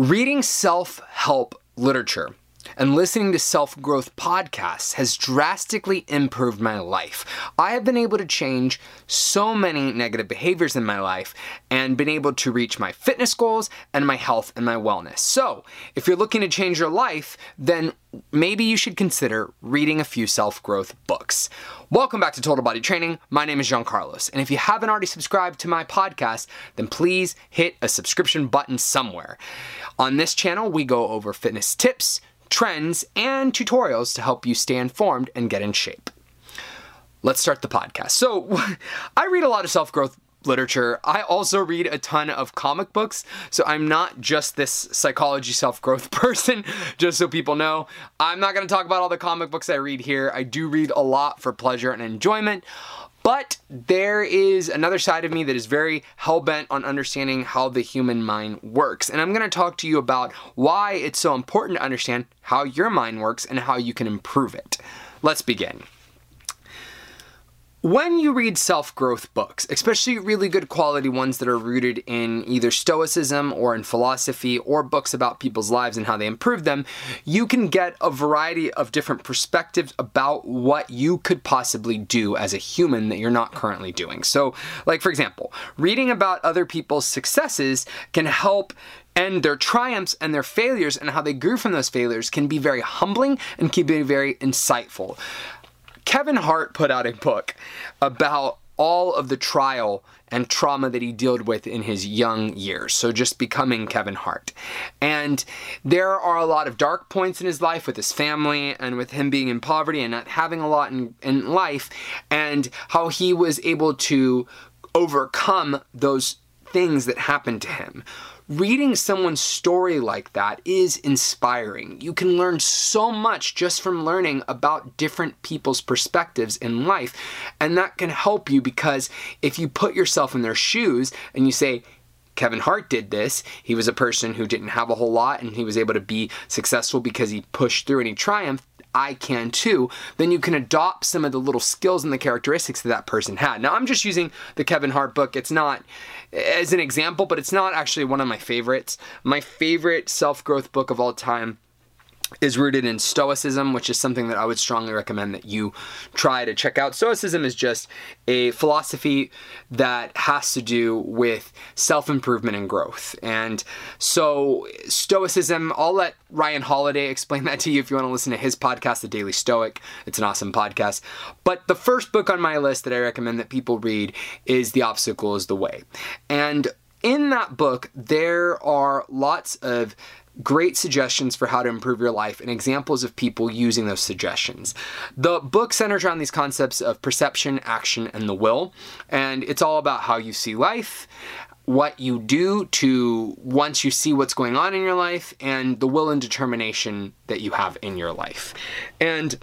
Reading self help literature and listening to self growth podcasts has drastically improved my life. I have been able to change so many negative behaviors in my life and been able to reach my fitness goals and my health and my wellness. So, if you're looking to change your life, then maybe you should consider reading a few self growth books. Welcome back to Total Body Training. My name is Jean Carlos, and if you haven't already subscribed to my podcast, then please hit a subscription button somewhere. On this channel, we go over fitness tips trends, and tutorials to help you stay informed and get in shape. Let's start the podcast. So, I read a lot of self growth literature. I also read a ton of comic books, so I'm not just this psychology self growth person, just so people know. I'm not going to talk about all the comic books I read here. I do read a lot for pleasure and enjoyment. But there is another side of me that is very hell bent on understanding how the human mind works. And I'm to talk to you about why it's so important to understand how your mind works and how you can improve it. Let's begin. When you read self growth books, especially really good quality ones that are rooted in either Stoicism or in philosophy or books about people's lives and how they improve them, you can get a variety of different perspectives about what you could possibly do as a human that you're not currently doing. So, like for example, reading about other people's successes can help and their triumphs and their failures and how they grew from those failures can be very humbling and can be very insightful. Kevin Hart put out a book about all of the trial and trauma that he dealt with in his young years. So just becoming Kevin Hart. And there are a lot of dark points in his life with his family and with him being in poverty and not having a lot in, in life and how he was able to overcome those things that happened to him reading someone's story like that is inspiring. You can learn so much just from learning about different people's perspectives in life. And that can help you because if you put yourself in their shoes and you say, Kevin Hart did this. He was a person who didn't have a whole lot and he was able to be successful because he pushed through and he triumphed. I can too, then you can adopt some of the little skills and the characteristics that that person had. Now, I'm just using the Kevin Hart book. It's not as an example, but it's not actually one of my favorites. My favorite self growth book of all time is rooted in Stoicism, which is something that I would strongly recommend that you try to check out. Stoicism is just a philosophy that has to do with self improvement and growth. And so, Stoicism, I'll let Ryan Holiday explain that to you if you want to listen to his podcast, The Daily Stoic. It's an awesome podcast. But the first book on my list that I recommend that people read is The Obstacle is the Way. And in that book, there are lots of great suggestions for how to improve your life and examples of people using those suggestions. The book centers around these concepts of perception, action, and the will, and it's all about how you see life, what you do to once you see what's going on in your life, and the will and determination that you have in your life. And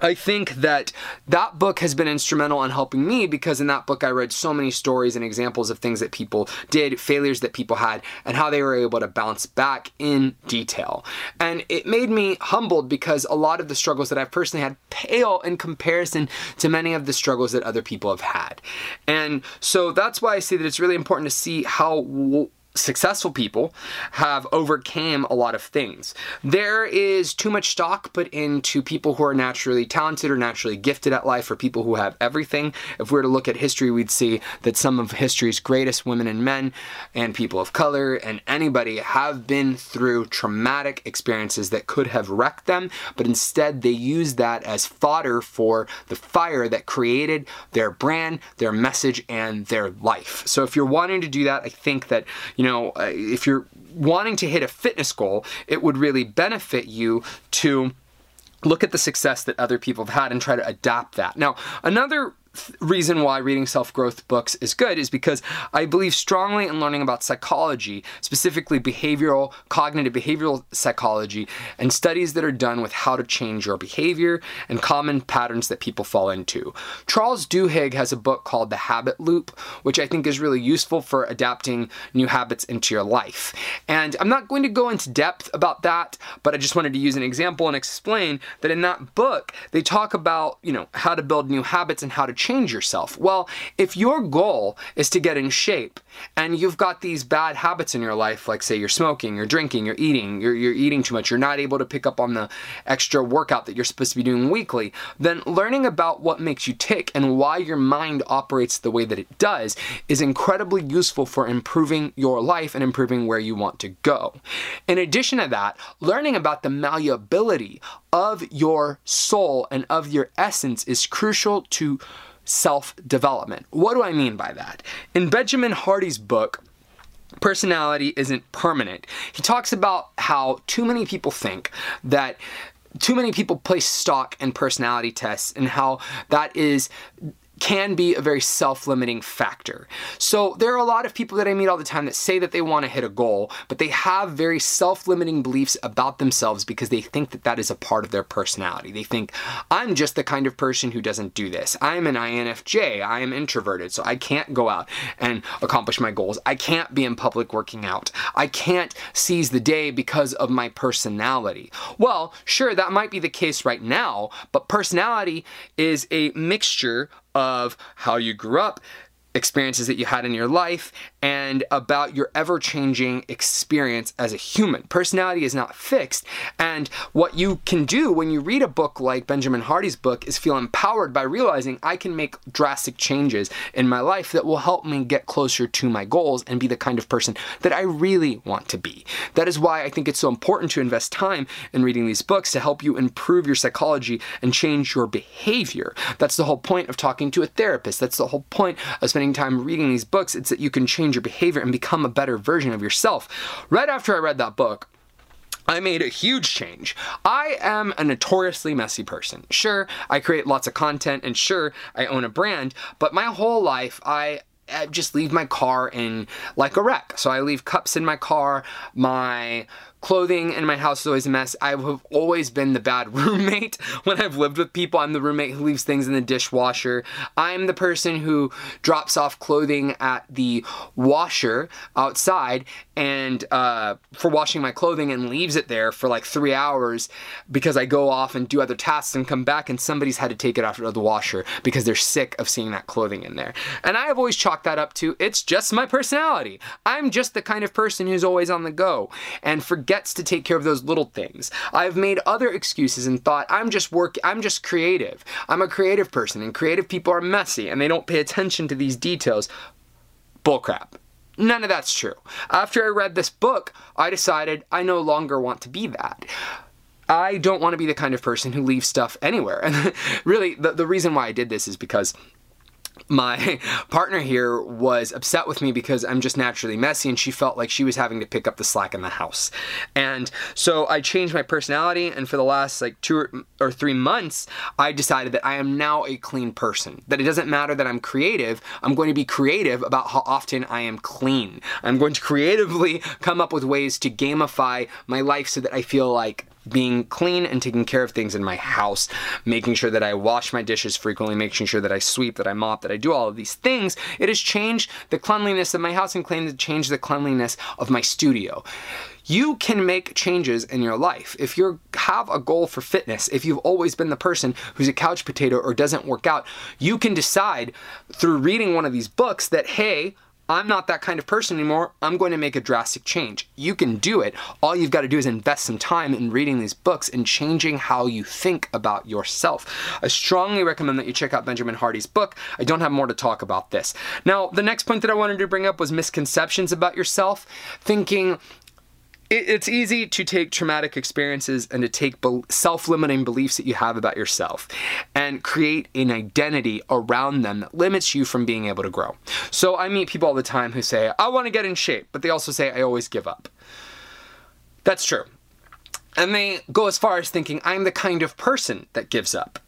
I think that that book has been instrumental in helping me because in that book I read so many stories and examples of things that people did, failures that people had, and how they were able to bounce back in detail. And it made me humbled because a lot of the struggles that I've personally had pale in comparison to many of the struggles that other people have had. And so that's why I say that it's really important to see how successful people have overcame a lot of things. There is too much stock put into people who are naturally talented or naturally gifted at life or people who have everything. If we were to look at history, we'd see that some of history's greatest women and men and people of color and anybody have been through traumatic experiences that could have wrecked them, but instead they use that as fodder for the fire that created their brand, their message, and their life. So if you're wanting to do that, I think that you know, uh, if you're wanting to hit a fitness goal, it would really benefit you to look at the success that other people have had and try to adapt that. Now, another reason why reading self growth books is good is because I believe strongly in learning about psychology, specifically behavioral, cognitive behavioral psychology, and studies that are done with how to change your behavior and common patterns that people fall into. Charles Duhigg has a book called The Habit Loop, which I think is really useful for adapting new habits into your life. And I'm not going to go into depth about that, but I just wanted to use an example and explain that in that book, they talk about, you know, how to build new habits and how to change yourself? Well, if your goal is to get in shape and you've got these bad habits in your life, like say you're smoking, you're drinking, you're eating, you're, you're eating too much, you're not able to pick up on the extra workout that you're supposed to be doing weekly, then learning about what makes you tick and why your mind operates the way that it does is incredibly useful for improving your life and improving where you want to go. In addition to that, learning about the malleability of your soul and of your essence is crucial to self development. What do I mean by that? In Benjamin Hardy's book, Personality Isn't Permanent, he talks about how too many people think that too many people place stock in personality tests and how that is can be a very self-limiting factor. So there are a lot of people that I meet all the time that say that they want to hit a goal, but they have very self-limiting beliefs about themselves because they think that that is a part of their personality. They think, I'm just the kind of person who doesn't do this. I'm an INFJ. I am introverted, so I can't go out and accomplish my goals. I can't be in public working out. I can't seize the day because of my personality. Well, sure, that might be the case right now, but personality is a mixture of how you grew up, experiences that you had in your life and about your ever changing experience as a human. Personality is not fixed, and what you can do when you read a book like Benjamin Hardy's book is feel empowered by realizing I can make drastic changes in my life that will help me get closer to my goals and be the kind of person that I really want to be. That is why I think it's so important to invest time in reading these books to help you improve your psychology and change your behavior. That's the whole point of talking to a therapist. That's the whole point of spending time reading these books. It's that you can change your behavior and become a better version of yourself. Right after I read that book, I made a huge change. I am a notoriously messy person. Sure, I create lots of content and sure, I own a brand, but my whole life I I just leave my car in like a wreck. So I leave cups in my car, my clothing in my house is always a mess. I have always been the bad roommate when I've lived with people. I'm the roommate who leaves things in the dishwasher. I'm the person who drops off clothing at the washer outside and uh, for washing my clothing and leaves it there for like three hours because I go off and do other tasks and come back and somebody's had to take it out of the washer because they're sick of seeing that clothing in there. And I have always chalked that up to it's just my personality. I'm just the kind of person who's always on the go and forgets to take care of those little things. I've made other excuses and thought I'm just work I'm just creative. I'm a creative person and creative people are messy and they don't pay attention to these details. Bullcrap. None of that's true. After I read this book, I decided I no longer want to be that. I don't want to be the kind of person who leaves stuff anywhere. And really, the, the reason why I did this is because my partner here was upset with me because I'm just naturally messy and she felt like she was having to pick up the slack in the house. And so I changed my personality and for the last like two or, three months, I decided that I am now a clean person. That it doesn't matter that I'm creative, I'm going to be creative about how often I am clean. I'm going to creatively come up with ways to gamify my life so that I feel like being clean and taking care of things in my house, making sure that I wash my dishes frequently, making sure that I sweep, that I mop, that I do all of these things, it has changed the cleanliness of my house and claimed to change the cleanliness of my studio. You can make changes in your life. If you have a goal for fitness, if you've always been the person who's a couch potato or doesn't work out, you can decide through reading one of these books that, hey, I'm not that kind of person anymore. I'm going to make a drastic change. You can do it. All you've got to do is invest some time in reading these books and changing how you think about yourself. I strongly recommend that you check out Benjamin Hardy's book. I don't have more to talk about this. Now, the next point that I wanted to bring up was misconceptions about yourself. Thinking it's easy to take traumatic experiences and to take self limiting beliefs that you have about yourself and create an identity around them that limits you from being able to grow. So I meet people all the time who say, I want to get in shape, but they also say, I always give up. That's true. And they go as far as thinking, I'm the kind of person that gives up.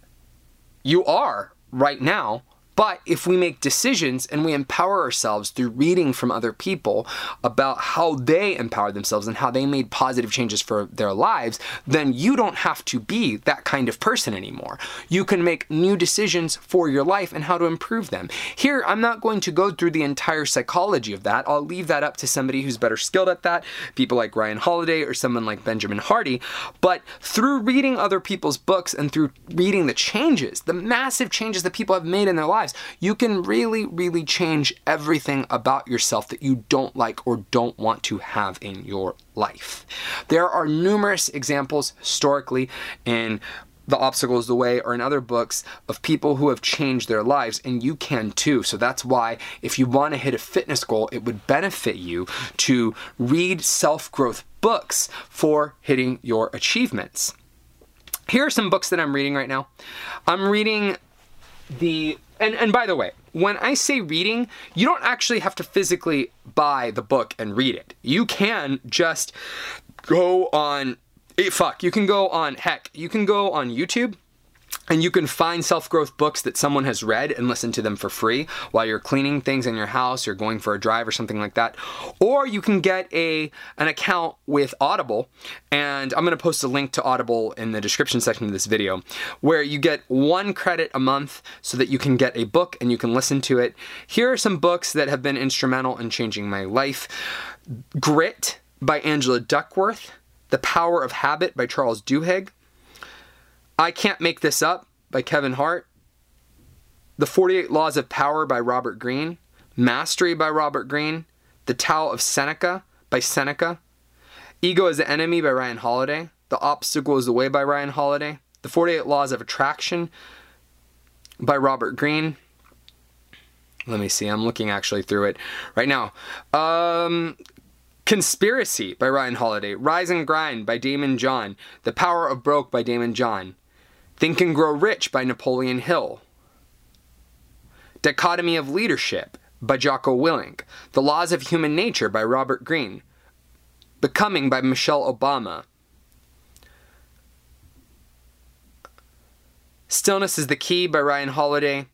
You are right now but if we make decisions and we empower ourselves through reading from other people about how they empowered themselves and how they made positive changes for their lives, then you don't have to be that kind of person anymore. You can make new decisions for your life and how to improve them. Here, I'm not going to go through the entire psychology of that. I'll leave that up to somebody who's better skilled at that, people like Ryan Holiday or someone like Benjamin Hardy. But through reading other people's books and through reading the changes, the massive changes that people have made in their lives, lives, you can really, really change everything about yourself that you don't like or don't want to have in your life. There are numerous examples historically in the Obstacle is the Way or in other books of people who have changed their lives, and you can too. So that's why if you want to hit a fitness goal, it would benefit you to read self growth books for hitting your achievements. Here are some books that I'm reading right now. I'm reading the and and by the way, when I say reading, you don't actually have to physically buy the book and read it. You can just go on Eh, fuck, you can go on, heck, you can go on YouTube and you can find self-growth books that someone has read and listen to them for free while you're cleaning things in your house or going for a drive or something like that or you can get a an account with audible and i'm to post a link to audible in the description section of this video where you get one credit a month so that you can get a book and you can listen to it here are some books that have been instrumental in changing my life grit by angela duckworth the Power of Habit by Charles Duhigg. I Can't Make This Up by Kevin Hart. The 48 Laws of Power by Robert Greene. Mastery by Robert Greene. The Tao of Seneca by Seneca. Ego is the Enemy by Ryan Holiday. The Obstacle is the Way by Ryan Holiday. The 48 Laws of Attraction by Robert Greene. Let me see. I'm looking actually through it right now. Um, Conspiracy by Ryan Holiday, Rise and Grind by Daymond John, The Power of Broke by Daymond John, Think and Grow Rich by Napoleon Hill, Dichotomy of Leadership by Jocko Willink, The Laws of Human Nature by Robert Greene, Becoming by Michelle Obama, Stillness is the Key by Ryan Holiday,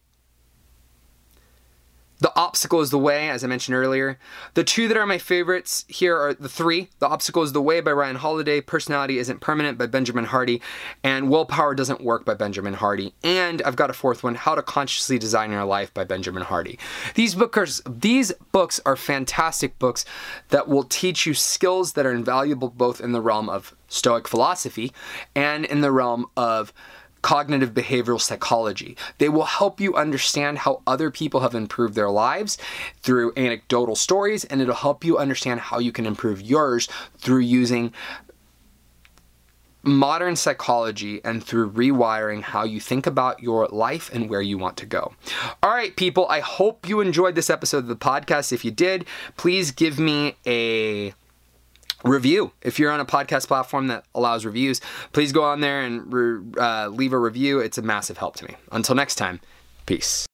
the Obstacle is the Way, as I mentioned earlier. The two that are my favorites here are the three The Obstacle is the Way by Ryan Holiday, Personality Isn't Permanent by Benjamin Hardy, and Willpower Doesn't Work by Benjamin Hardy. And I've got a fourth one, How to Consciously Design Your Life by Benjamin Hardy. These books are, these books are fantastic books that will teach you skills that are invaluable both in the realm of Stoic philosophy and in the realm of cognitive behavioral psychology. They will help you understand how other people have improved their lives through anecdotal stories, and it'll help you understand how you can improve yours through using modern psychology and through rewiring how you think about your life and where you want to go. All right, people, I hope you enjoyed this episode of the podcast. If you did, please give me a review. If you're on a podcast platform that allows reviews, please go on there and re- uh, leave a review. It's a massive help to me. Until next time, peace.